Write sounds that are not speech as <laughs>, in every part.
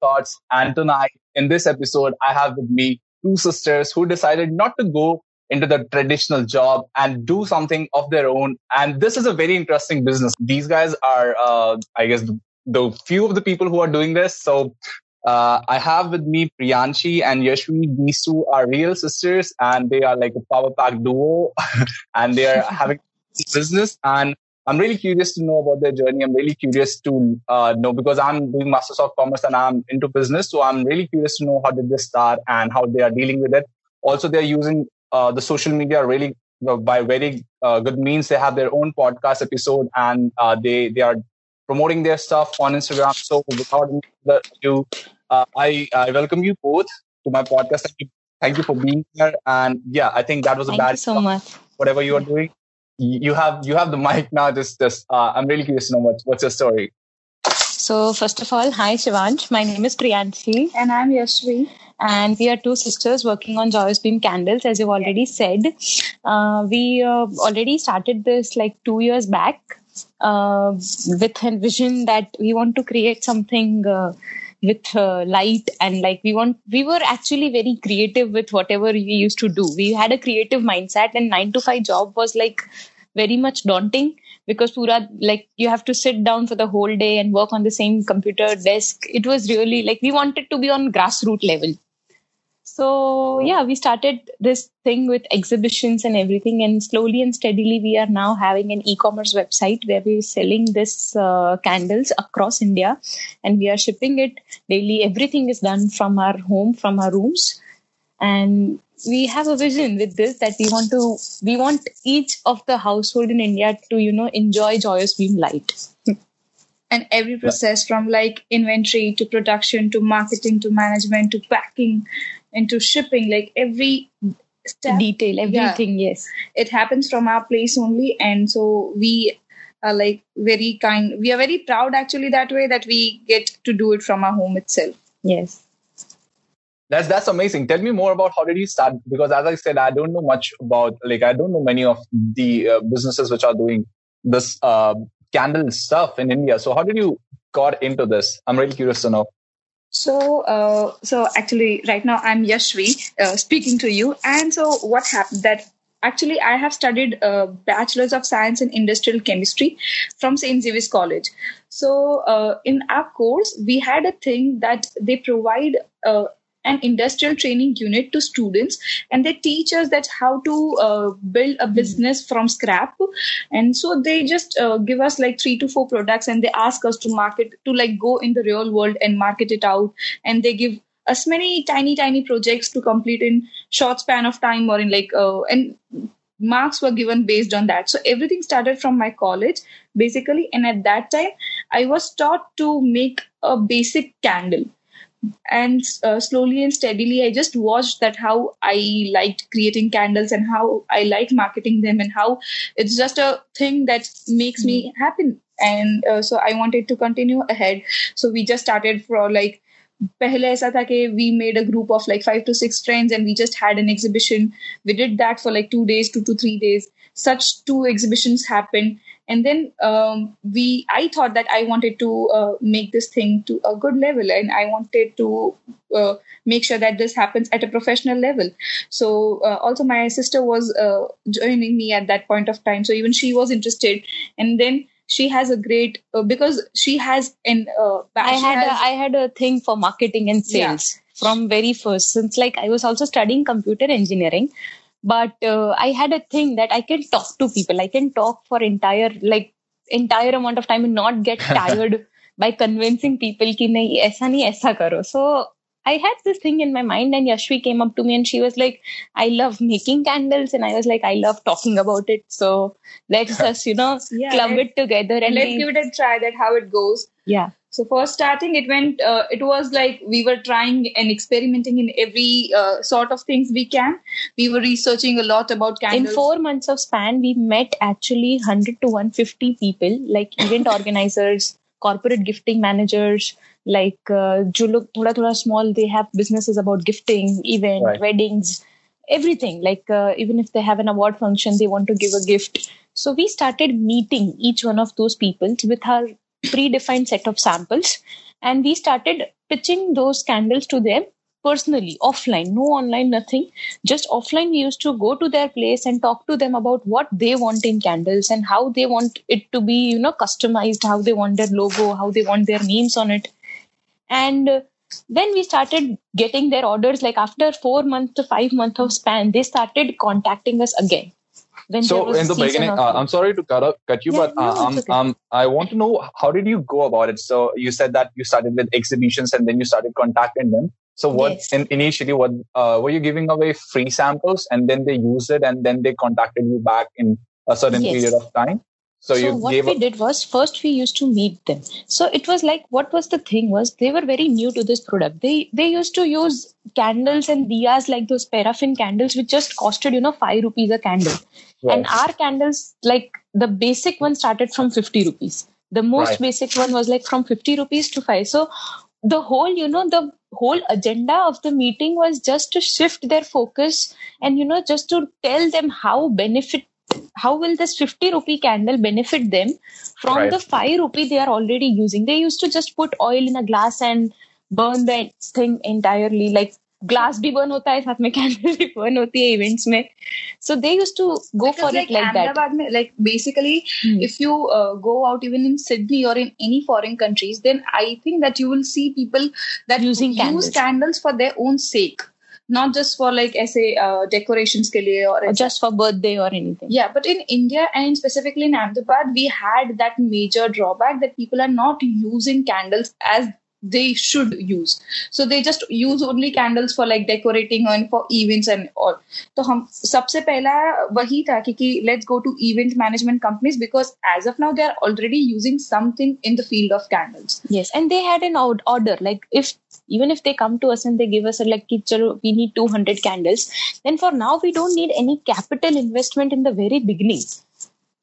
Thoughts. And tonight, in this episode, I have with me two sisters who decided not to go into the traditional job and do something of their own. And this is a very interesting business. These guys are, uh, I guess, the, the, few of the people who are doing this. So uh, I have with me Priyanshi and Yashvi. These two are real sisters and they are like a power pack duo <laughs> and they are having business. And I'm really curious to know about their journey. I'm really curious to uh, know because I'm doing Masters of Commerce and I'm into business. So I'm really curious to know how did this start and how they are dealing with it. Also, they're using uh, the social media really by very uh, good means. They have their own podcast episode and uh, they they are promoting their stuff on Instagram. So without further ado, uh, I I welcome you both to my podcast. Thank you, thank you for being here. And yeah, I think that was a thank bad. You so much. Whatever you are doing, you have you have the mic now. Just just uh, I'm really curious to know what what's your story. So first of all, hi Shivansh. My name is Priyanshi. And I'm Yashvi. And we are two sisters working on Joyous Beam candles, as you've already said. Uh, we uh, already started this like two years back uh, with a vision that we want to create something uh, with uh, light and like we want we were actually very creative with whatever we used to do we had a creative mindset and 9 to 5 job was like very much daunting because pura like you have to sit down for the whole day and work on the same computer desk. It was really like we wanted to be on grassroots level. So yeah we started this thing with exhibitions and everything and slowly and steadily we are now having an e-commerce website where we're selling this uh, candles across india and we are shipping it daily. Everything is done from our home from our rooms. And we have a vision with this that we want to we want each of the household in india to you know enjoy joyous beam light and every process from like inventory to production to marketing to management to packing and to shipping like every step, detail everything yeah, yes. It happens from our place only. And so we are like very kind. We are very proud actually that way that we get to do it from our home itself. Yes that's that's amazing tell me more about how did you start because as i said i don't know much about like i don't know many of the uh, businesses which are doing this uh, candle stuff in india so how did you got into this i'm really curious to know so, uh, so actually, right now I'm Yashvi uh, speaking to you. And so, what happened that actually I have studied uh, bachelor's of science in industrial chemistry from St. Xavier's College. So, uh, in our course, we had a thing that they provide uh, an industrial training unit to students and they teach us that how to uh, build a business from scrap. And so they just uh, give us like three to four products and they ask us to market to like go in the real world and market it out. And they give us many tiny tiny projects to complete in short span of time or in like uh, and marks were given based on that. So everything started from my college basically. And at that time i was taught to make a basic candle and uh, slowly and steadily i just watched that how i liked creating candles and how i like marketing them and how it's just a thing that makes mm-hmm. me happy and uh, so i wanted to continue ahead so we just started for like पहले ऐसा था कि we made a group of like five to six friends and we just had an exhibition we did that for like two days two to three days such two exhibitions happened and then um, we i thought that i wanted to uh, make this thing to a good level and i wanted to uh, make sure that this happens at a professional level. So uh, also my sister was uh, joining me at that point of time. So even she was interested. And then she has a great uh, because she has an uh, I had has, a, I had a thing for marketing and sales yeah. from very first. Since like I was also studying computer engineering but uh, i had a thing that i can talk to people i can talk for entire like entire amount of time and not get <laughs> tired by convincing people ki nahi aisa nahi aisa karo so I had this thing in my mind, and Yashvi came up to me and she was like, I love making candles. And I was like, I love talking about it. So let's <laughs> just, you know, yeah, club it together and let's we, give it a try that how it goes. Yeah. So for starting, it went. Uh, it was like we were trying and experimenting in every uh, sort of things we can. We were researching a lot about candles. In four months of span, we met actually hundred to one fifty people, like event <laughs> organizers, corporate gifting managers, like uh, Julo Thoda Thoda Small. They have businesses about gifting, event, right. weddings, everything. Like uh, even if they have an award function, they want to give a gift. So we started meeting each one of those people with our predefined set of samples. And we started pitching those candles to them personally offline. No online nothing. Just offline we used to go to their place and talk to them about what they want in candles and how they want it to be you know customized how they want their logo how they want their names on it. And then we started getting their orders. Like after four months to five months of span they started contacting us again when so in the beginning uh, i'm sorry to cut, up, cut you yeah, but uh, no, um, okay. um, i want to know how did you go about it so you said that you started with exhibitions and then you started contacting them so what yes. in, initially what uh, were you giving away free samples and then they used it and then they contacted you back in a certain yes. period of time? So, so what we did was first we used to meet them. So it was like what was the thing was they were very new to this product. They they used to use candles and diyas like those paraffin candles which just costed you know five rupees a candle, right. and our candles like the basic one started from fifty rupees. The most right. basic one was like from fifty rupees to five. So the whole you know the whole agenda of the meeting was just to shift their focus and you know just to tell them how benefit how will this 50 rupee candle benefit them from right. the 5 rupee they are already using they used to just put oil in a glass and burn the thing entirely like glass भी burn होता है साथ में candle भी burn होती है events में सो दे use to go for it like that में like basically if you go out even in Sydney और in any foreign countries then I think that you will see people that using use candles for their own sec not just for like ऐसे uh, decorations के लिए or, or just for birthday or anything. Yeah, but in India and specifically in Ahmedabad, we had that major drawback that people are not using candles as they should use so they just use only candles for like decorating and for events and all तो हम सबसे पहला वही था कि let's go to event management companies because as of now they are already using something in the field of candles yes and they had an order like if even if they come to us and they give us a like we need 200 candles then for now we don't need any capital investment in the very beginning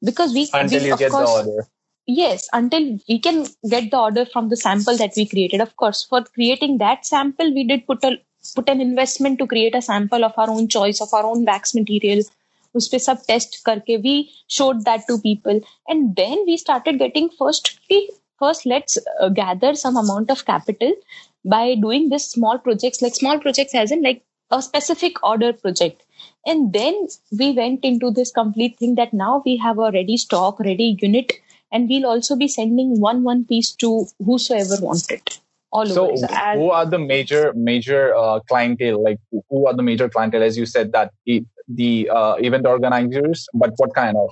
because we until we, you get course, the order yes until we can get the order from the sample that we created of course for creating that sample we did put a put an investment to create a sample of our own choice of our own wax material उस पे सब test करके we showed that to people and then we started getting first first let's uh, gather some amount of capital by doing this small projects like small projects as in like a specific order project and then we went into this complete thing that now we have a ready stock ready unit and we'll also be sending one one piece to whosoever want it all so, over. So, who are the major major uh, clientele? Like, who are the major clientele? As you said, that the, the uh, event organizers, but what kind of?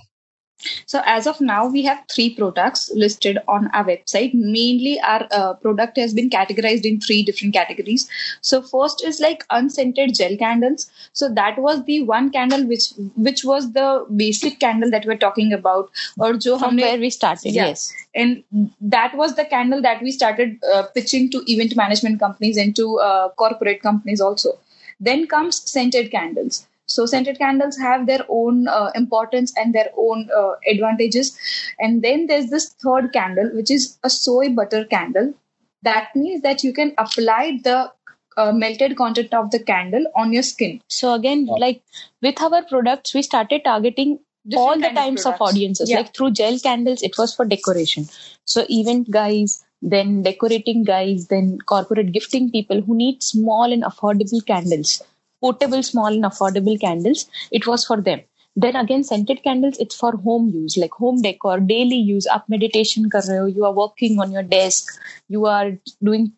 So as of now, we have three products listed on our website. Mainly, our uh, product has been categorized in three different categories. So first is like unscented gel candles. So that was the one candle which which was the basic candle that we're talking about, or jo from where we started. Yeah. Yes, and that was the candle that we started uh, pitching to event management companies and to uh, corporate companies also. Then comes scented candles. So scented candles have their own uh, importance and their own uh, advantages. And then there's this third candle, which is a soy butter candle. That means that you can apply the uh, melted content of the candle on your skin. So again, like with our products, we started targeting Different all the types of, of audiences. Yeah. Like through gel candles, it was for decoration. So event guys, then decorating guys, then corporate gifting people who need small and affordable candles portable, small, and affordable candles. It was for them. Then again, scented candles, it's for home use, like home decor, daily use. Up meditation kar rahe ho, you are working on your desk, you are doing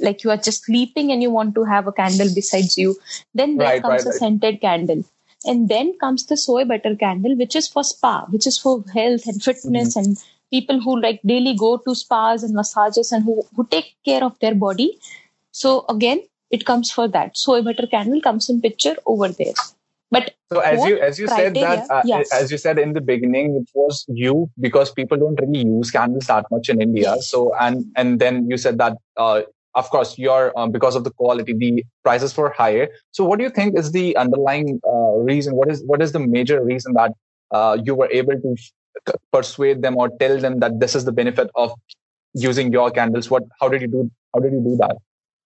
like you are just sleeping and you want to have a candle besides you. Then there right, comes right, a right. scented candle. And then comes the soy butter candle, which is for spa, which is for health and fitness mm-hmm. and people who like daily go to spas and massages and who, who take care of their body. So again, it comes for that. Soy butter candle comes in picture over there. But so as you as you criteria, said that uh, yes. as you said in the beginning, it was you because people don't really use candles that much in India. Yes. So and and then you said that uh, of course your um, because of the quality the prices were higher. So what do you think is the underlying uh, reason? What is what is the major reason that uh, you were able to persuade them or tell them that this is the benefit of using your candles? What how did you do how did you do that?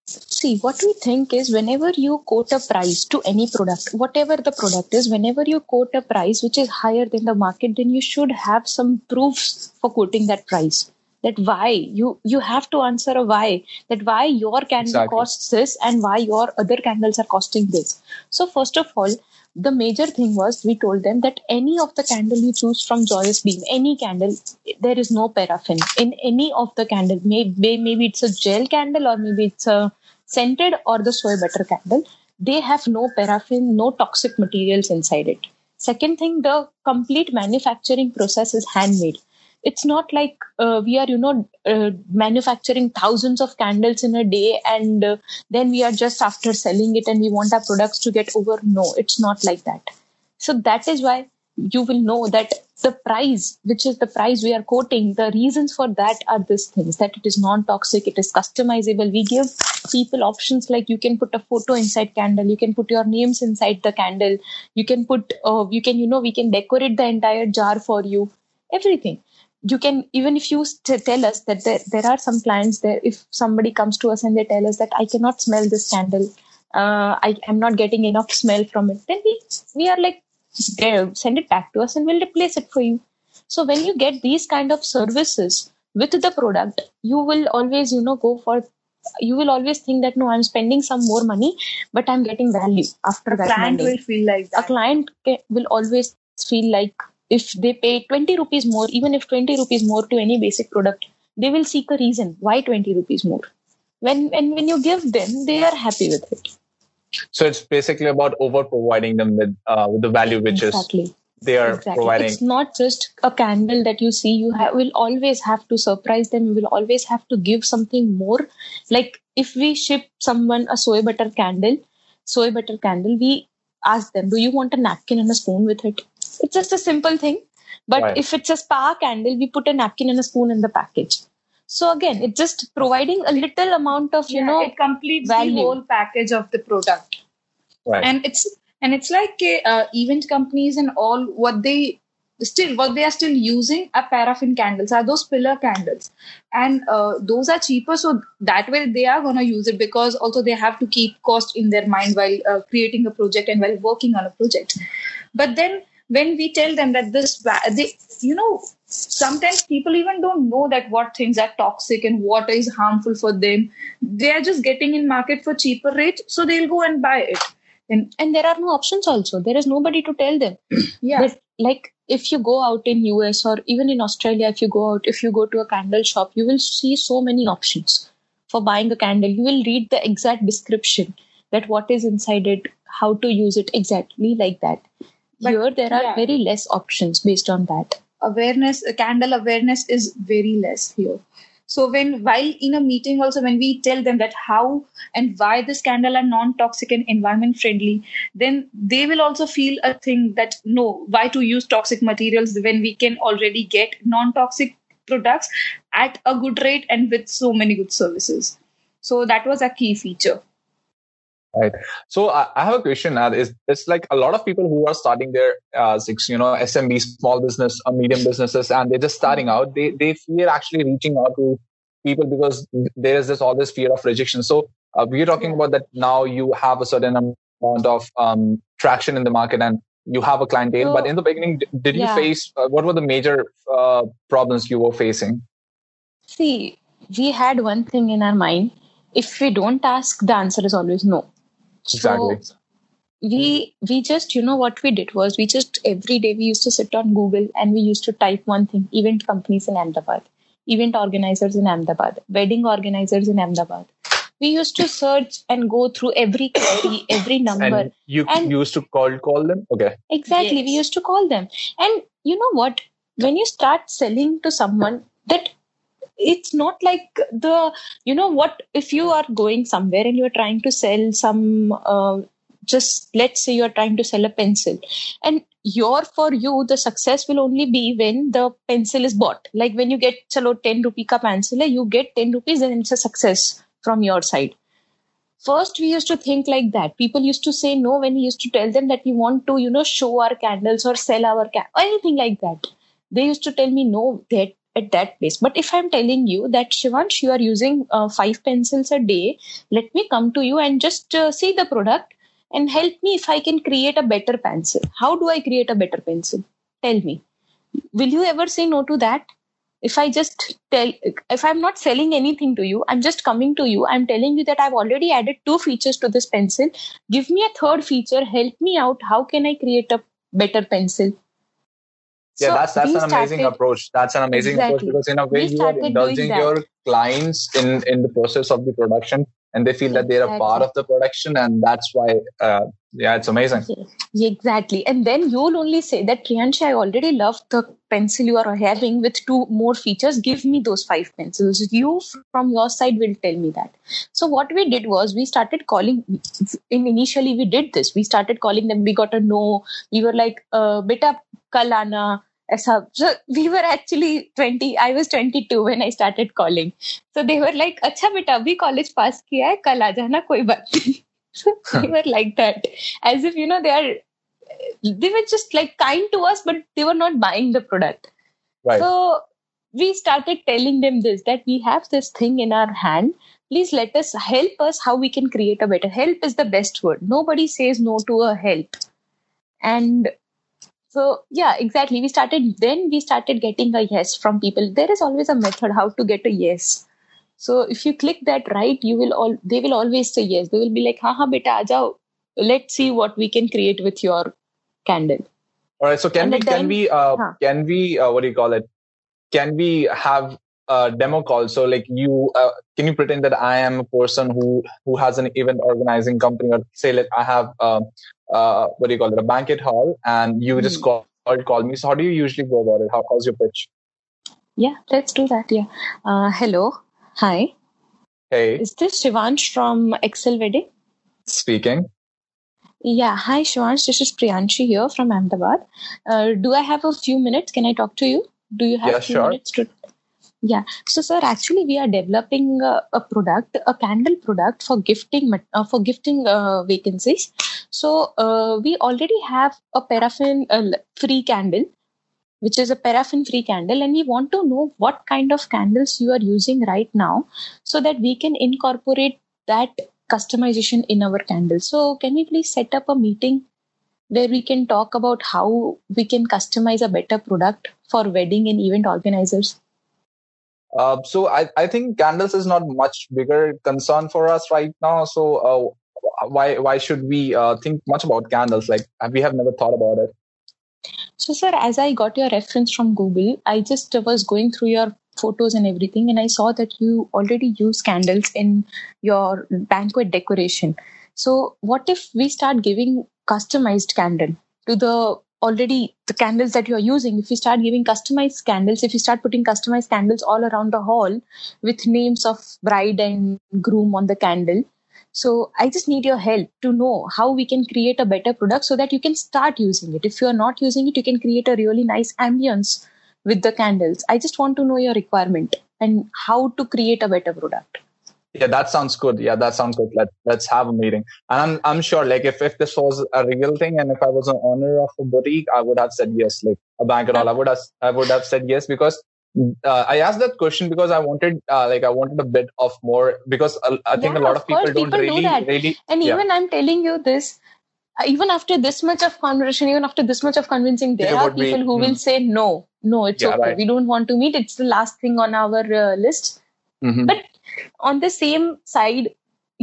See, what we think is whenever you quote a price to any product, whatever the product is, whenever you quote a price which is higher than the market, then you should have some proofs for quoting that price. that why you you have to answer a why that why your candle exactly. costs this and why your other candles are costing this so first of all the major thing was we told them that any of the candle you choose from joyous beam any candle there is no paraffin. In any of the candle maybe maybe it's a gel candle or maybe it's a scented or the soy butter candle they have no paraffin no toxic materials inside it. Second thing the complete manufacturing process is handmade it's not like uh, we are you know uh, manufacturing thousands of candles in a day and uh, then we are just after selling it and we want our products to get over. No it's not like that. So that is why you will know that the price which is the price we are quoting the reasons for that are these things that it is non-toxic it is customizable. We give people options like you can put a photo inside candle you can put your names inside the candle you can put uh, you can you know we can decorate the entire jar for you everything you can even if you tell us that there, there are some clients there if somebody comes to us and they tell us that i cannot smell this candle. Uh, i am not getting enough smell from it then we we are like send it back to us and we'll replace it for you. So when you get these kind of services with the product you will always you know go for you will always think that no i'm spending some more money but i'm getting value after a that client will feel like that. a client will always feel like if they pay 20 rupees more even if 20 rupees more to any basic product they will seek a reason why 20 rupees more. When when, when you give them they are happy with it. So it's basically about over providing them with uh, with the value which exactly. is they are exactly. providing. It's not just a candle that you see you ha- will always have to surprise them you will always have to give something more. Like if we ship someone a soy butter candle soy butter candle we ask them do you want a napkin and a spoon with it it's just a simple thing. But right. if it's a spa candle, we put a napkin and a spoon in the package. So again, it's just providing a little amount of you yeah, know it completes value. the whole package of the product. Right. And it's and it's like uh, event companies and all what they still what they are still using are paraffin candles are those pillar candles and uh, those are cheaper so that way they are going to use it because also they have to keep cost in their mind while uh, creating a project and while working on a project but then when we tell them that this they you know sometimes people even don't know that what things are toxic and what is harmful for them. They are just getting in market for cheaper rate so they'll go and buy it. And and there are no options also. There is nobody to tell them. <clears throat> Yeah. But like if you go out in us or even in australia if you go out if you go to a candle shop you will see so many options for buying a candle. You will read the exact description that what is inside it how to use it exactly like that but here there are yeah. very less options based on that. Awareness candle awareness is very less here. So when while in a meeting also when we tell them that how and why this candle are non-toxic and environment friendly then they will also feel a thing that no why to use toxic materials when we can already get non-toxic products at a good rate and with so many good services. So that was a key feature Right. So I, I have a question. Uh, is it's like a lot of people who are starting their uh, six, you know, SMB, small business, or uh, medium businesses, and they're just starting out. They they fear actually reaching out to people because there is this all this fear of rejection. So uh, we're talking about that now. You have a certain amount of um, traction in the market and you have a clientele. So, but in the beginning, did, did yeah. you face uh, what were the major uh, problems you were facing? See, we had one thing in our mind. If we don't ask, the answer is always no Exactly. So we we just you know what we did was we just every day we used to sit on Google and we used to type one thing: event companies in Ahmedabad, event organizers in Ahmedabad, wedding organizers in Ahmedabad. We used to search and go through every query, every number. And you and used to call call them, okay? Exactly, yes. we used to call them. And you know what? When you start selling to someone, that it's not like the you know what if you are going somewhere and you're trying to sell some uh, just let's say you're trying to sell a pencil and your for you the success will only be when the pencil is bought. Like when you get chalo 10 rupee ka pencil you get 10 rupees then it's a success from your side. First we used to think like that. People used to say no when we used to tell them that we want to you know show our candles or sell our ca- anything like that. They used to tell me no that at that place. But if I'm telling you that Shivansh, you are using uh, five pencils a day, let me come to you and just uh, see the product and help me if I can create a better pencil. How do I create a better pencil? Tell me. Will you ever say no to that? if i just tell if i'm not selling anything to you i'm just coming to you i'm telling you that i've already added two features to this pencil give me a third feature help me out how can i create a better pencil yeah So that's that's an amazing started- approach. That's an amazing approach because in a way you are indulging your clients in in the process of the production and they feel that they're a part of the production and that's why uh, yeah it's amazing Yeah, exactly. And then you'll only say that Priyanshi, I already love the pencil you are having with two more features. Give me those five pencils. You from your side will tell me that. So what we did was we started calling in initially we did this. We started calling them, we got a no. We were like, uh beta kal aana. ऐसा so we were actually 20 i was 22 when i started calling so they were like अच्छा बेटा अभी college pass किया है कल आ जाना कोई बात नहीं <laughs> so they were like that as if you know they are they were just like kind to us but they were not buying the product right so we started telling them this that we have this thing in our hand please let us help us how we can create a better help is the best word nobody says no to a help and so yeah exactly. We started then we started getting a yes from people. There is always a method how to get a yes. So if you click that right you will all they will always say yes. They will be like ha ha beta aa jao. Let's see what we can create with your candle. All right so can And we can end- we uh, Huh. can we uh, what do you call it? Can we have a demo call? So like you uh, can you pretend that i am a person who who has an event organizing company or say like i have um, uh, what do you call it a banquet hall and you just Hmm. call call me. So how do you usually go about it? How, how's your pitch? Yeah let's do that yeah. Uh, hello. Hi. Hey. Is this shivansh from excel wedding? Speaking. Yeah hi shivansh this is priyanshi here from ahmedabad. Uh, do i have a few minutes? Can i talk to you? Do you have Yeah, a few sure. minutes to yeah. So sir actually we are developing uh, a product a candle product for gifting uh, for gifting uh, vacancies so uh, we already have a paraffin uh, free candle which is a paraffin free candle and we want to know what kind of candles you are using right now so that we can incorporate that customization in our candles so can we please set up a meeting where we can talk about how we can customize a better product for wedding and event organizers Uh, so I, I think candles is not much bigger concern for us right now. So uh, why why should we uh, think much about candles? Like we have never thought about it. So, sir, as I got your reference from Google, I just was going through your photos and everything, and I saw that you already use candles in your banquet decoration. So, what if we start giving customized candle to the already the candles that you are using? If you start giving customized candles, if you start putting customized candles all around the hall with names of bride and groom on the candle, so I just need your help to know how we can create a better product so that you can start using it. If you are not using it, you can create a really nice ambience with the candles. I just want to know your requirement and how to create a better product. Yeah, that sounds good. Yeah, that sounds good. Let let's have a meeting. And I'm I'm sure like if, if this was a real thing and if I was an owner of a boutique, I would have said yes. Like a bank banquet hall, I would have I would have said yes because uh, I asked that question because I wanted uh, like I wanted a bit of more because uh, I think Yeah, a lot of of people don't people do really that. really And Yeah. even I'm telling you this, uh, even after this much of conversation, even after this much of convincing, there They are would be- people who mm. will say no, no, it's Yeah, okay. right. We don't want to meet. It's the last thing on our uh, list. Mhm. But on the same side,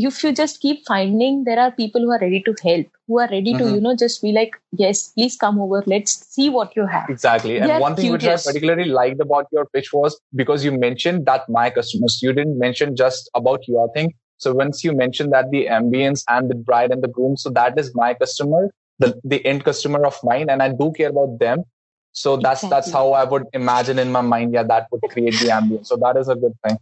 if you just keep finding, there are people who are ready to help, who are ready to, Mhm. you know, just be like, yes, please come over. Let's see what you have. Exactly. They And one thing which I particularly liked about your pitch was because you mentioned that my customers, you didn't mention just about your thing. So once you mentioned that the ambience and the bride and the groom, so that is my customer, the, the end customer of mine, and I do care about them. So that's that's how I would imagine in my mind. Yeah, that would create the ambience. So that is a good thing.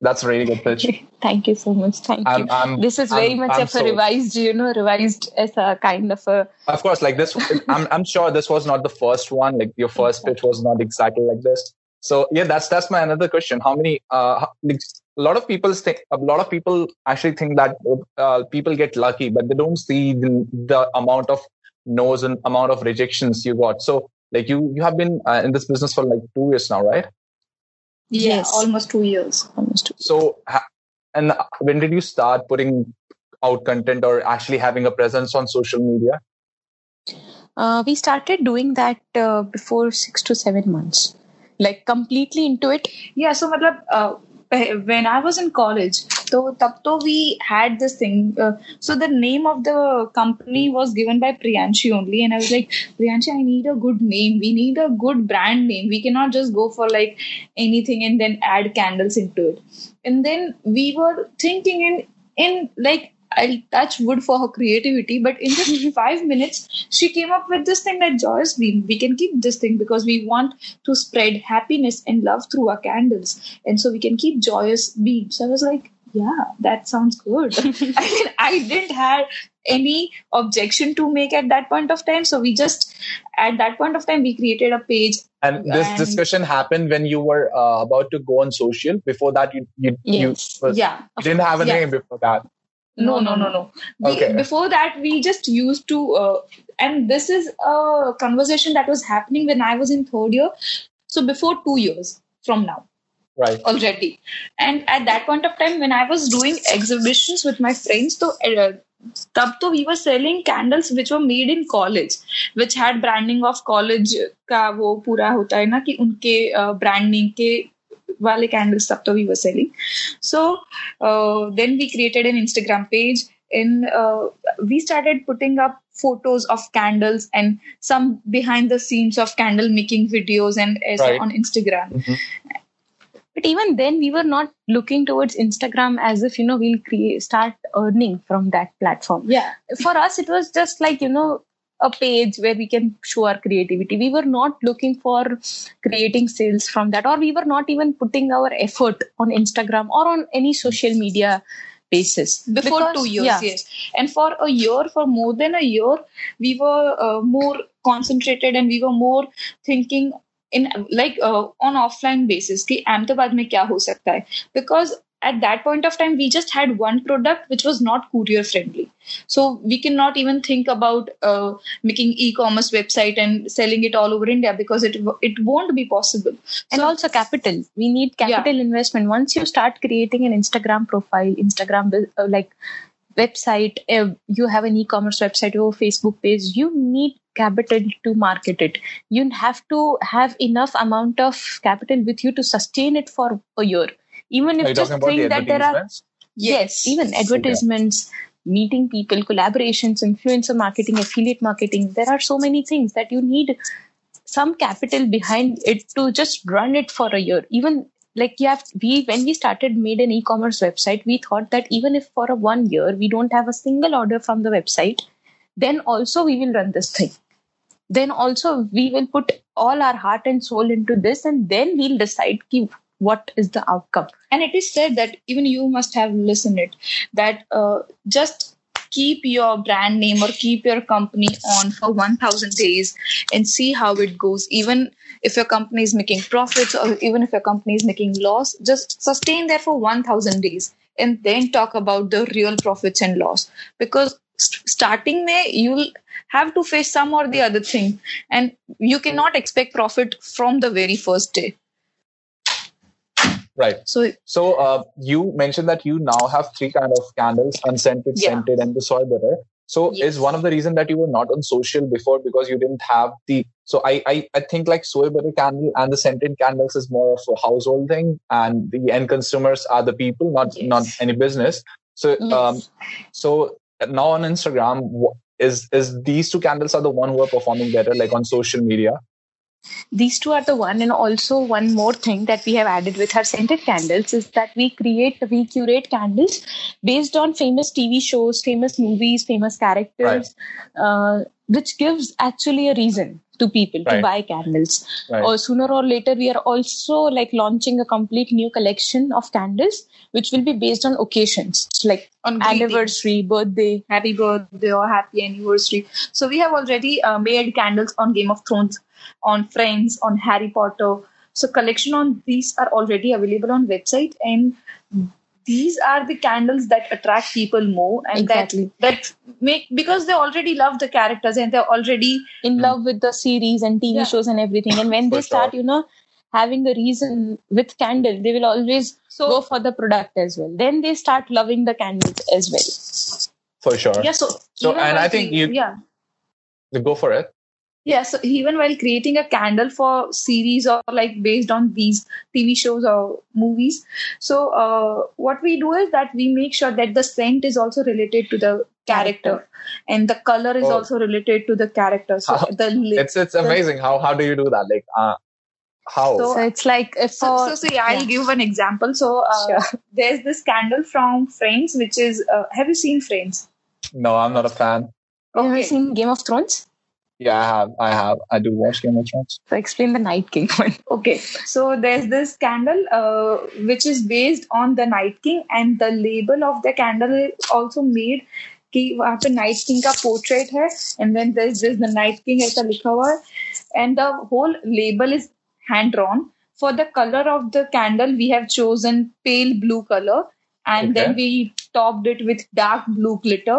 That's a really good pitch. <laughs> Thank you so much. Thank you. I'm, I'm, this is very I'm- much I'm of a revised, you know, revised as a kind of a of course like this I'm, I'm sure this was not the first one like your first pitch was not exactly like this so yeah that's that's my another question how many uh like, a lot of people think a lot of people actually think that uh, people get lucky but they don't see the, the amount of no's and amount of rejections you got so like you you have been uh, in this business for like two years now right Yeah, Yes. almost two years. almost two. so and when did you start putting out content or actually having a presence on social media Uh, we started doing that uh, before six to seven months. like completely into it yeah so matlab, uh, when I was in college, so tab we had this thing. Uh, so the name of the company was given by Priyanshi only, and I was like, Priyanshi, I need a good name. We need a good brand name. We cannot just go for like anything and then add candles into it. And then we were thinking in in like I'll touch wood for her creativity. But in just <laughs> five minutes, she came up with this thing that Joyous Beam. We can keep this thing because we want to spread happiness and love through our candles. And so we can keep Joyous Beam. So I was like, yeah, that sounds good. <laughs> I mean, I didn't have any objection to make at that point of time. So we just, at that point of time, we created a page. And this and discussion happened when you were uh, about to go on social. Before that, you you, yes. you, was, yeah. you didn't have a yeah. name before that. No, no, no, no. Okay. before that, we just used to, uh, and this is a conversation that was happening when I was in third year. So before two years from now. Right. Already. And at that point of time, when I was doing exhibitions with my friends, so uh, तब तो we were selling candles which were made in college which had branding of college का वो पूरा होता है ना कि उनके ब्रांडिंग uh, के wale candles stuff we were selling. So uh, then we created an Instagram page and uh, we started putting up photos of candles and some behind the scenes of candle making videos and right. on Instagram. Mm-hmm. But even then, we were not looking towards Instagram as if you know we'll create start earning from that platform. Yeah, for us, it was just like you know a page where we can show our creativity. We were not looking for creating sales from that, or we were not even putting our effort on Instagram or on any social media basis before because, two years yeah. yes and for a year for more than a year we were uh, more concentrated and we were more thinking in like uh, on offline basis ki ahmedabad mein kya ho sakta hai because at that point of time we just had one product which was not courier friendly. So we cannot even think about uh, making e-commerce website and selling it all over india because it it won't be possible. And so, also capital. We need capital yeah. investment. Once you start creating an instagram profile instagram uh, like website uh, you have an e-commerce website or facebook page you need capital to market it. You have to have enough amount of capital with you to sustain it for a year even if just think that there are yes even advertisements okay. meeting people collaborations influencer marketing affiliate marketing there are so many things that you need some capital behind it to just run it for a year. Even like you have we when we started made an e-commerce website we thought that even if for a one year we don't have a single order from the website then also we will run this thing. Then also we will put all our heart and soul into this and then we'll decide ki, what is the outcome. And it is said that even you must have listened it that uh, just keep your brand name or keep your company on for 1000 days and see how it goes. Even if your company is making profits or even if your company is making loss just sustain there for 1000 days and then talk about the real profits and loss. Because st- starting may you'll have to face some or the other thing and you cannot expect profit from the very first day Right. So, so uh, you mentioned that you now have three kind of candles: unscented, yeah. scented, and the soy butter. So, yes. is one of the reason that you were not on social before because you didn't have the. So, I, I I think like soy butter candle and the scented candles is more of a household thing, and the end consumers are the people, not yes. not any business. So, yes. um, so now on Instagram, is is these two candles are the one who are performing better, like on social media? These two are the one and also one more thing that we have added with our scented candles is that we create we curate candles based on famous tv shows famous movies famous characters right. uh, which gives actually a reason to people right. to buy candles right. or sooner or later we are also like launching a complete new collection of candles which will be based on occasions like on anniversary birthday happy birthday or happy anniversary so we have already uh, made candles on game of thrones on Friends, on Harry Potter. So collection on these are already available on website and these are the candles that attract people more and exactly. that that make because they already love the characters and they're already in mm. love with the series and TV yeah. shows and everything. And when they start, you know, having a reason with candle, they will always so, go for the product as well. Then they start loving the candles as well. For sure. Yeah. So so and I think you yeah. Go for it Yeah, so even while creating a candle for series or like based on these TV shows or movies, so uh, what we do is that we make sure that the scent is also related to the character, and the color is Oh. also related to the character. So How- the li- It's it's amazing how how do you do that? Like uh, how? So- So it's like if So, for so see, I'll yeah. give an example. So uh, Sure. there's this candle from Friends, which is uh, have you seen Friends? no, I'm not a fan. Have you seen Game of Thrones? Yeah, I have. I have. I do watch Game of Thrones. So explain the Night King one. <laughs> Okay, so there's this candle uh, which is based on the Night King, and the label of the candle is also made कि वहाँ पे night king का portrait है and then this this the night king ऐसा लिखा हुआ है and the whole label is hand drawn for the color of the candle we have chosen pale blue color and then Okay. we topped it with dark blue glitter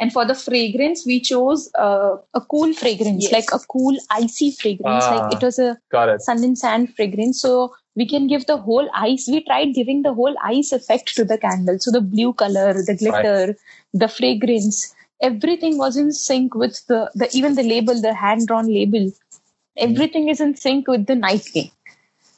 and for the fragrance we chose uh, A cool fragrance, Yes. like a cool icy fragrance. Ah. Like it was a it. sun and sand fragrance. So we can give the whole ice. We tried giving the whole ice effect to the candle. So the blue color, the glitter, the fragrance, everything was in sync with the, the even the label, the hand drawn label. Everything is in sync with the Night King.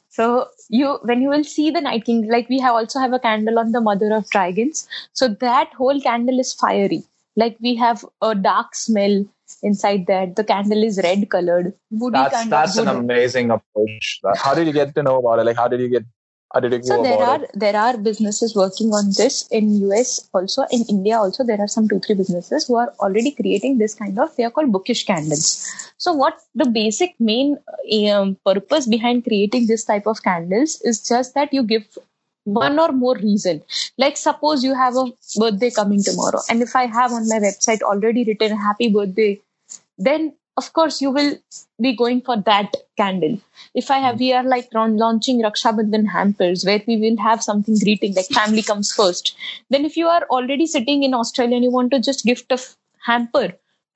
So you when you will see the Night King, like we have also have a candle on the Mother of Dragons. So that whole candle is fiery. Like we have a dark smell inside that. The candle is red colored. woody That's kind that's of an amazing approach. How did you get to know about it? Like, how did you get? How did you So there are it? there are businesses working on this in US also in India also there are some two three businesses who are already creating this kind of they are called bookish candles. So what the basic main um, purpose behind creating this type of candles is just that you give one or more reason. Like suppose you have a birthday coming tomorrow and if I have on my website already written happy birthday then of course you will be going for that candle if i have we are like laun- launching raksha bandhan hampers where we will have something greeting like family comes first then if you are already sitting in australia and you want to just gift a f- hamper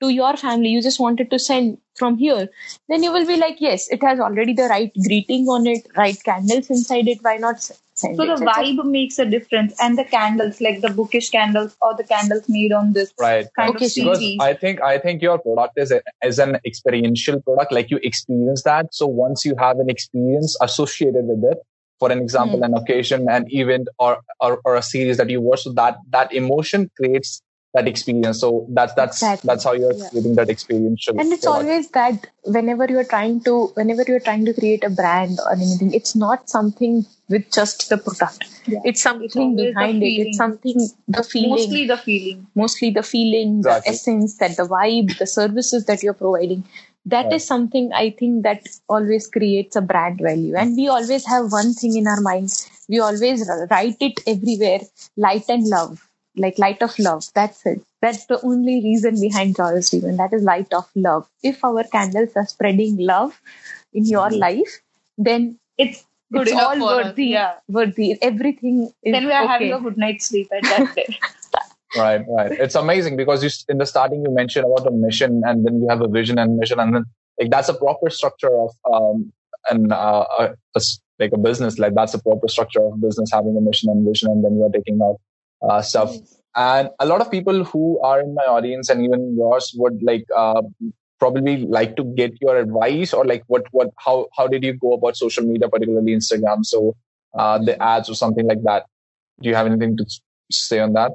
to your family you just wanted to send from here then you will be like yes it has already the right greeting on it right candles inside it why not so the So a- vibe makes a difference and the candles like the bookish candles or the candles made on this Right. kind Okay, of so- Because I think I think your product is a, is an experiential product. Like you experience that. So once you have an experience associated with it, for an example, Hmm. an occasion, an event, or, or or a series that you watch, so that that emotion creates that experience. So that's that's Exactly. that's how you're Yeah. creating that experiential. and it's product. always that whenever you're trying to whenever you're trying to create a brand or anything it's not something with just the product Yeah. it's something always the behind it it's something the feeling mostly the feeling mostly the feeling Exactly. the essence that the vibe the services that you're providing That is Right. something i think that always creates a brand value and we always have one thing in our mind we always write it everywhere light and love like light of love that's it that's the only reason behind joyous Even that is light of love if our candles are spreading love in your Mhm. life then It's good it's all for us. worthy Yeah. worthy everything is Then we are okay. having a good night's sleep at that day. Right, right. It's amazing because you in the starting you mentioned about a mission, and then you have a vision and mission, and then like that's a proper structure of um an uh, a, a s- like a business. Like that's a proper structure of business having a mission and vision, and then you are taking out uh, stuff. And a lot of people who are in my audience and even yours would like uh, probably like to get your advice or like what what how how did you go about social media, particularly Instagram? So uh, the ads or something like that. Do you have anything to say on that?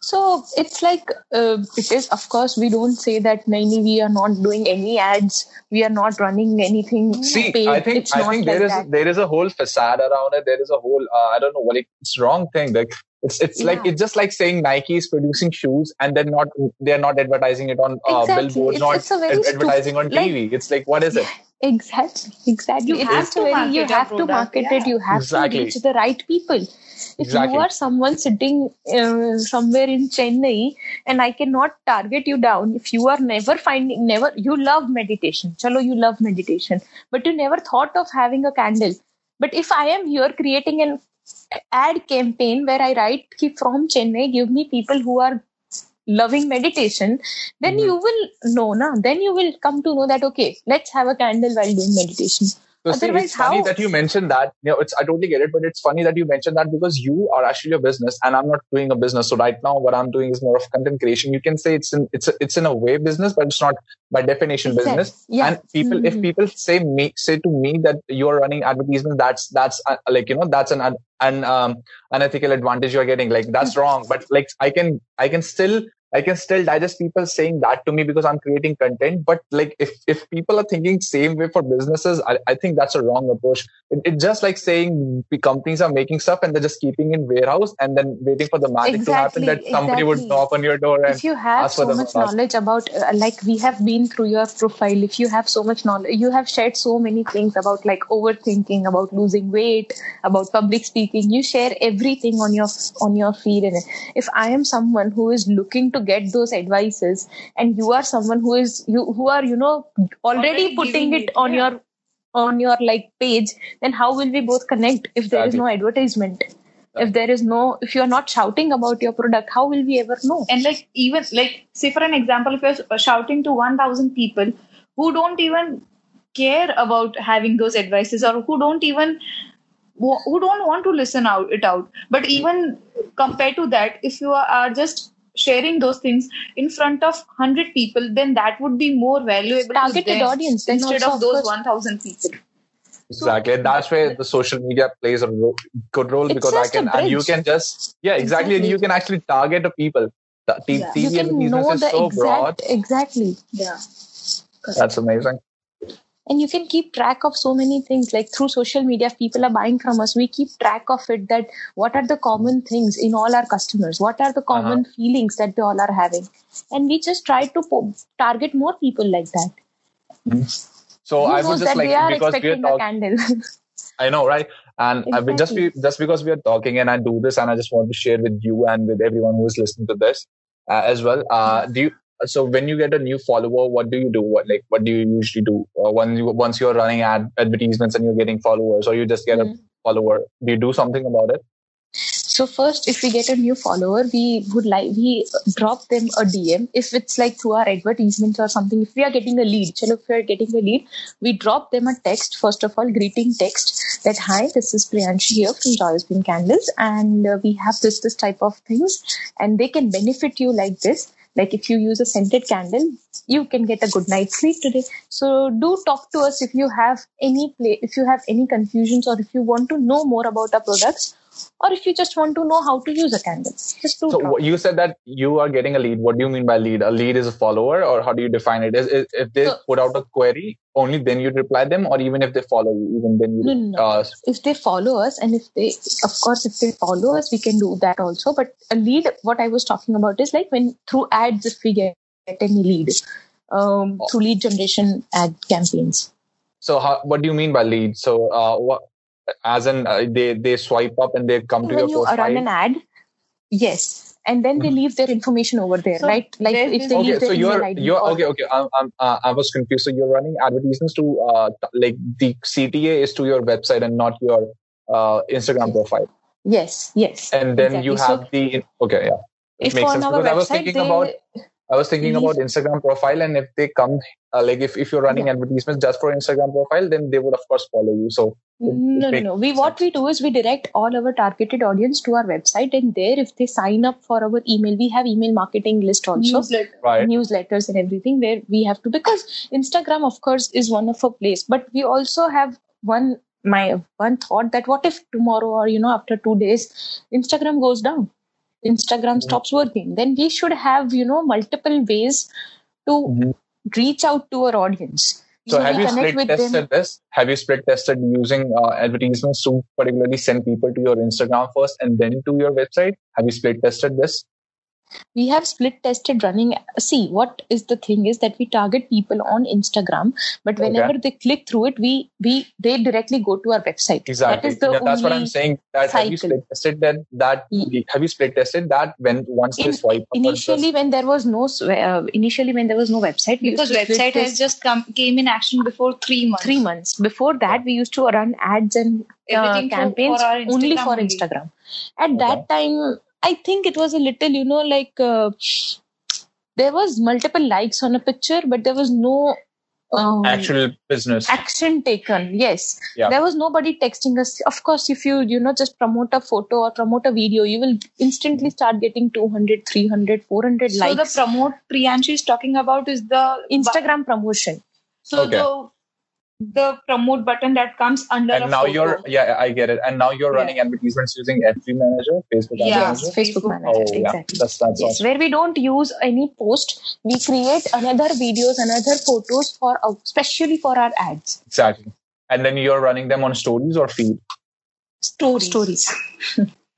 So it's like uh, it is. Of course, we don't say that Naini, we are not doing any ads. We are not running anything. See, paid. I think it's I not think like there is that. there is a whole facade around it. There is a whole uh, I don't know what it, it's wrong thing. Like it's it's like it's just like saying Nike is producing shoes and then not they're not advertising it on uh, Exactly. billboards, It's- not it's ad- advertising on stupid- like- TV. It's like what is it? Exactly, exactly. You It's have to very, market you your have to product, market it. You have Exactly. to reach the right people. If Exactly. you are someone sitting uh, somewhere in Chennai and I cannot target you down, if you are never finding, never, you love meditation. Chalo, you love meditation, but you never thought of having a candle. But if I am here creating an ad campaign where I write "Ki from Chennai, give me people who are loving meditation, then Mhm. you will know, na? Then you will come to know that okay, let's have a candle while doing meditation. So see, it's funny that you mentioned that. You know, it's I totally get it, but it's funny that you mentioned that because you are actually a business and I'm not doing a business. So right now, what I'm doing is more of content creation. You can say it's in it's a, it's in a way business, but it's not by definition business. Yeah. And people, if Mhm. people say me say to me that you're running advertisement, that's that's uh, like you know that's an an um, unethical advantage you're getting. Like that's wrong. But like I can I can still I can still digest people saying that to me because I'm creating content. But like if if people are thinking same way for businesses, I, I think that's a wrong approach. It, it's just like saying companies are making stuff and they're just keeping in warehouse and then waiting for the magic to happen that Exactly, somebody would knock on your door and if you have ask for so the much massage. knowledge about uh, like we have been through your profile if you have so much knowledge you have shared so many things about like overthinking about losing weight about public speaking you share everything on your on your feed and if i am someone who is looking to get those advices and you are someone who is you who are you know already, Already putting it it, on yeah. your on your like page then how will we both connect if there is Exactly. no advertisement? If there is no if you are not shouting about your product how will we ever know? And like even like say for an example if you're shouting to 1000 people who don't even care about having those advices or who don't even who don't want to listen out it out. But hmm. even compared to that if you are, are just sharing those things in front of 100 people then that would be more valuable Targeted to them audience, then instead of of those 1000 people Exactly. And that's where the social media plays a ro- good role It's because I can, and you can just, yeah, exactly. And you can actually target the people. The T- Yeah. TV you can know is the so broad. exact exactly yeah That's amazing. And you can keep track of so many things like through social media people are buying from us we keep track of it that what are the common things in all our customers what are the common Uh-huh. feelings that they all are having and we just try to po- target more people like that So Who I would just like, are because we're expecting a talking, candle I know, right? And I would just be, just because we are talking and I do this and I just want to share with you and with everyone who is listening to this uh, as well. Uh, do you, so when you get a new follower, what do you do? What, like, what do you usually do? Uh, once you, once you're running ad advertisements and you're getting followers or you just get a Mm. follower, do you do something about it? So first, if we get a new follower, we would like we drop them a DM. If it's like through our advertisements or something, if we are getting a lead, chalo, if we are getting a lead, we drop them a text. First of all, greeting text that hi, this is Priyanshi here from Joyous Bean Candles, and uh, we have this this type of things, and they can benefit you like this. Like if you use a scented candle, you can get a good night's sleep today. So do talk to us if you have any play, if you have any confusions, or if you want to know more about our products or if you just want to know how to use a candle. Just So you said that you are getting a lead. What do you mean by lead? A lead is a follower, or how do you define it? Is, is if they So- put out a query, only then you reply them, or even if they follow you, even then you. No, no. Uh, If they follow us, and if they, of course, if they follow us, we can do that also. But a lead, what I was talking about is like when through ads, if we get, get any lead, um, through lead generation ad campaigns. so how, what do you mean by lead? So uh, what? As in, uh, they they swipe up and they come to when your you profile. run an ad, yes, and then they leave their information over there, So right? Like if they okay, leave their so email you're ID you're okay. Okay, I'm, I'm, uh, I was confused. So you're running advertisements to uh, like the CTA is to your website and not your uh, Instagram profile, Yes, yes. and then you exactly. have the okay, yeah. if makes on sense, our because I was website thinking they, about- I was thinking about Instagram profile, and if they come, uh, like if, if you're running Yeah. advertisements just for Instagram profile, then they would of course follow you. So it- no, it no, no. We what we do is we direct all our targeted audience to our website, and there, if they sign up for our email, we have email marketing list also, newsletter right, newsletters and everything, where we have to because Instagram, of course, is one of a place, but we also have one my one thought that what if tomorrow or you know after two days, Instagram goes down, Instagram stops working, then we should have you know multiple ways to Mhm. reach out to our audience. So we have you split with them. tested this? Have you split tested using uh, advertisements to particularly send people to your Instagram first and then to your website? Have you split tested this? We have split tested running see what is the thing is that we target people on instagram but Okay. whenever they click through it we we they directly go to our website Exactly. that is the Yeah, that's what I'm saying. That have you split tested that that Ye- have you split tested that when once they In- swipe initially just- when there was no uh, initially when there was no website because used to split website has just come came in action before three months three months before that we used to run ads and uh, Everything for- campaigns for only Instagram for only. instagram at Okay. that time i think it was a little you know like uh, there was multiple likes on a picture but there was no um, Actual business. action taken yes Yeah. there was nobody texting us of course if you you know just promote a photo or promote a video you will instantly start getting 200 300 400 So the likes promote Priyanshi is talking about is the instagram promotion So Okay. the the promote button that comes under a and now photo. you're yeah i get it and now you're Yeah. running advertisements using f3 manager facebook Ad Yeah. manager facebook Facebook. manager oh yeah exactly that's that's yes awesome. where we don't use any post we create another videos another photos for uh, especially for our ads exactly and then you're running them on stories or feed stories. stories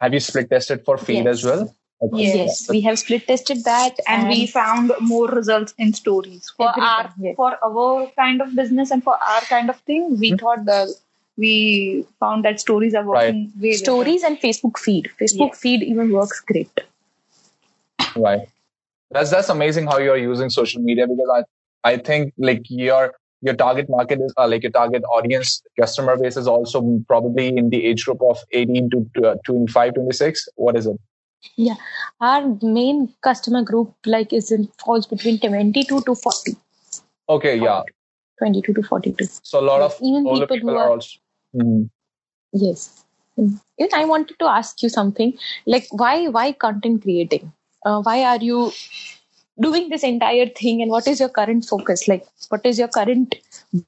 have you split tested for feed Yes. as well okay. Yes. yes we have split tested that and we found more results in stories for Everything, our yes. for our kind of business and for our kind of thing we Hmm. thought that we found that stories are working way better. stories and facebook feed facebook Yes. feed even works great right that's that's amazing how you're using social media because i i think like your your target market is uh, like your target audience customer base is also probably in the age group of 18 to uh, 25 26 what is it our main customer group like is in falls between 22 to 40 okay yeah. 22 to 42 so a lot of Even older people people, who are are- also yes. Mm. even i wanted to ask you something. Like why why content creating? Uh, why are you doing this entire thing and what is your current focus? Like what is your current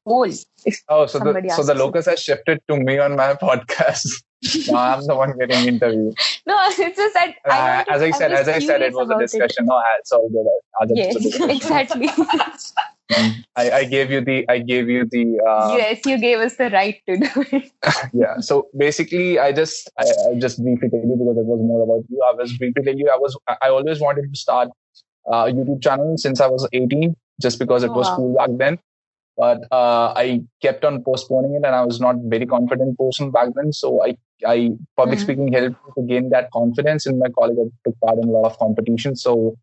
goal if Oh, so the so the locus has shifted to me on my <laughs> podcast. Now I'm the one getting interviewed. no it's just that Uh, as I said, as I said, it was a discussion. No, it's all good. I'll yes it's a discussion. exactly I, I gave you the I gave you the uh, yes you gave us the right to do it <laughs> yeah. So basically, I just I, I just briefly tell you because it was more about you. I was briefly tell you I was I always wanted to start a YouTube channel since I was 18, just because it was Wow. cool back then. But uh, I kept on postponing it, and I was not very confident person back then. So I I public Mhm. speaking helped me to gain that confidence in my college. I took part in a lot of competitions. So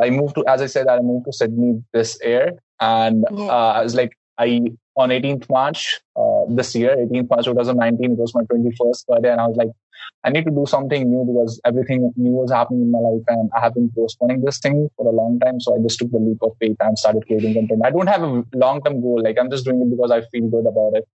I moved to, as I said, I moved to Sydney this year, and Yeah. uh, I was like, I on 18th March uh, this year, 18th March 2019, it was my 21st birthday, and I was like, I need to do something new because everything new was happening in my life, and I have been postponing this thing for a long time. So I just took the leap of faith and started creating content. I don't have a long-term goal; like I'm just doing it because I feel good about it,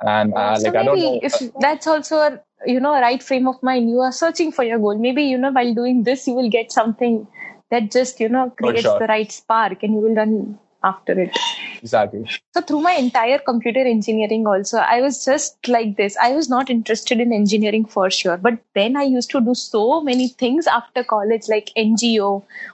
and uh, so like I don't know. if that's also a you know a right frame of mind you are searching for your goal maybe you know while doing this you will get something that just you know creates sure. the right spark and you will run after it. Exactly. so through my entire computer engineering also i was just like this. I was not interested in engineering for sure. But then i used to do so many things after college like ngo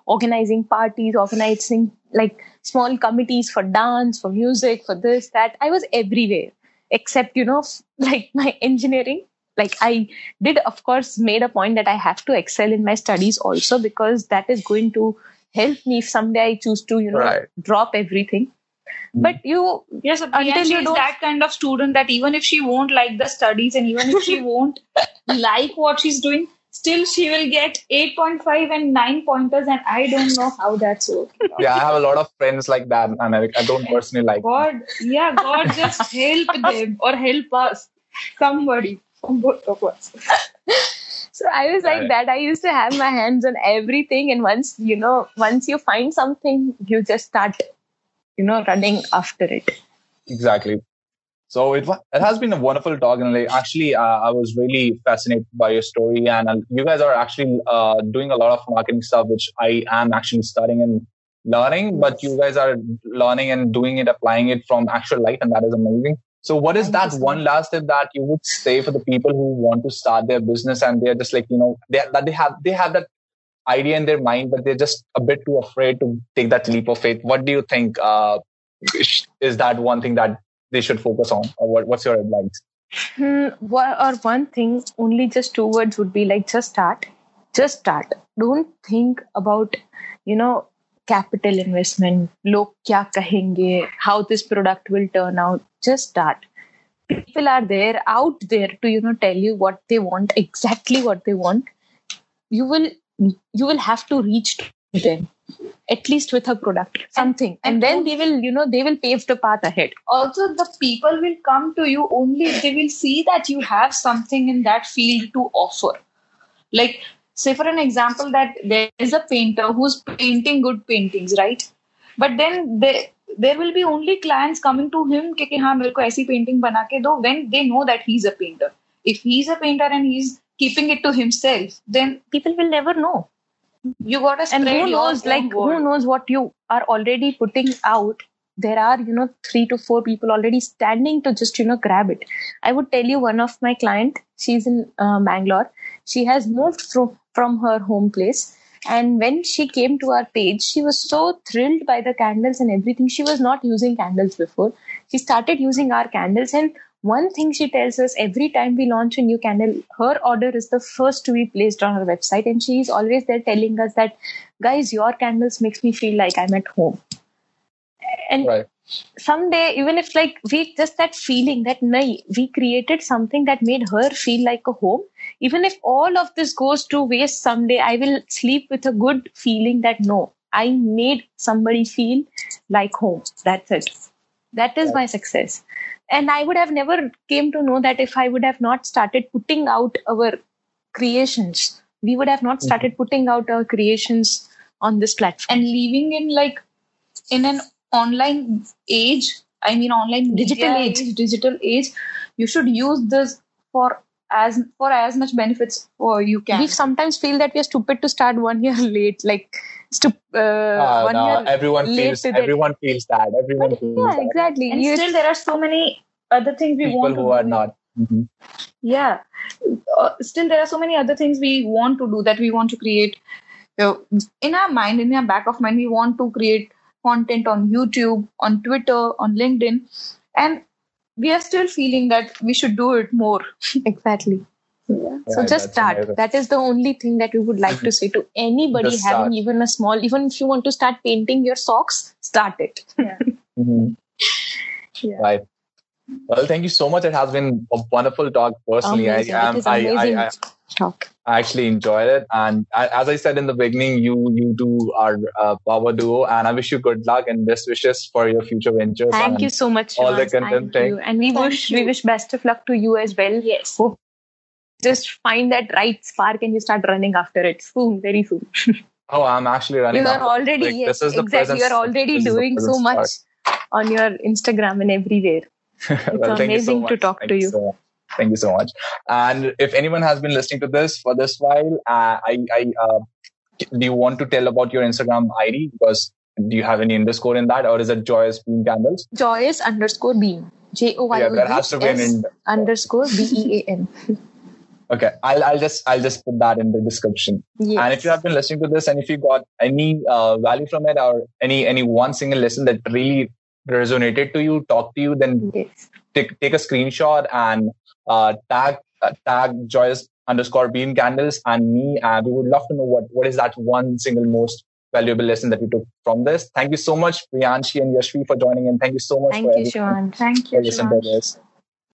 organizing parties organizing like small committees for dance for music for this that. I was everywhere except you know like my engineering. Like i did of course made a point that i have to excel in my studies also because that is going to help me if someday i choose to you know Right. drop everything Mm. but you Yes, Until Until you is don't- that kind of student that even if she won't like the studies and even if she <laughs> won't like what she's doing, still she will get 8.5 and 9 pointers, and I don't know how that's working. Yeah, I have a lot of friends like that, and I, I don't personally like. them. God, yeah, God just help them or help us. Somebody, from both of us. <laughs> so i was like that i used to have my hands on everything and once you know once you find something you just start you know running after it Exactly. So it it has been a wonderful talk, and like actually, uh, I was really fascinated by your story, and uh, you guys are actually uh, doing a lot of marketing stuff, which I am actually studying and learning. But you guys are learning and doing it, applying it from actual life, and that is amazing. So, what is that one last tip that you would say for the people who want to start their business and they're just like you know they that they have they have that idea in their mind, but they're just a bit too afraid to take that leap of faith. What do you think? Uh, is that one thing that they should focus on or what, what's your advice Hmm, or one thing only just two words would be like just start just start don't think about you know capital investment log kya kahenge how this product will turn out just start people are there out there to you know tell you what they want exactly what they want. You will you will have to reach to them at least with a product something. And, and then they will you know they will pave the path ahead. Also, the people will come to you only if they will see that you have something in that field to offer. Like, say for an example, that there is a painter who's painting good paintings, right? But then they, there will be only clients coming to him कि हाँ मेरे को ऐसी painting बना के दो when they know that he's a painter. If he's a painter and he's keeping it to himself, then people will never know. You gotta and who knows, like who knows what you are already putting out. There are, you know, three to four people already standing to just, you know, grab it. I would tell you one of my client. She's in uh, Bangalore. She has moved from from her home place and when she came to our page, she was so thrilled by the candles and everything. She was not using candles before. She started using our candles. And one thing she tells us every time we launch a new candle, her order is the first to be placed on our website. And she is always there telling us that, guys, your candles makes me feel like I'm at home. And right someday even if like we just that feeling that we created something that made her feel like a home even if all of this goes to waste someday i will sleep with a good feeling that no i made somebody feel like home. That's it. That is my success. And i would have never came to know that if i would have not started putting out our creations we would have not mm-hmm. started putting out our creations on this platform. And living in like in an online age i mean online digital age, age digital age you should use this for as for as much benefits for you can. We sometimes feel that we are stupid to start one year <laughs> late, like stup- uh, uh, one no, year everyone feels everyone that. feels that everyone feels yeah that. exactly. And still, there are so many other things we People want who are not. Mm-hmm. Yeah, uh, still there are so many other things we want to do that we want to create. So in our mind, in our back of mind, we want to create content on YouTube, on Twitter, on LinkedIn, and we are still feeling that we should do it more. <laughs> exactly. Yeah. So just start. Amazing. That is the only thing that we would like to say to <laughs> anybody having even a small, even if you want to start painting your socks, start it. Yeah. mm-hmm. <laughs> yeah. Right. Well, thank you so much. It has been a wonderful talk. Personally, amazing. I, um, I, I, I, talk. I actually enjoyed it, and as I said in the beginning, you you two are a power duo, and I wish you good luck and best wishes for your future ventures. Thank you so much. All the content. Thank you. And we Thank wish you. we wish best of luck to you as well. Yes. Hope just find that right spark and you start running after it soon, very soon. <laughs> oh, I'm actually running. You are already like, yes, exactly. You are already doing so much on your Instagram and everywhere. <laughs> It's well, amazing so to talk thank to you. So thank you so much. And if anyone has been listening to this for this while, uh, I, I uh, do you want to tell about your Instagram ID? Because do you have any underscore in that, or is it Joyous Bean Candles? Joyous underscore Bean. J O Y O S underscore B E A N. <laughs> Okay, I'll I'll just I'll just put that in the description. Yes. And if you have been listening to this, and if you got any uh, value from it, or any any one single lesson that really resonated to you, talk to you, then yes. take take a screenshot and uh, tag uh, tag joyous underscore bean candles and me, and we would love to know what what is that one single most valuable lesson that you took from this. Thank you so much, Priyanshi and Yashvi, for joining in. Thank you so much. Thank you, Sean. Thank you, Sean.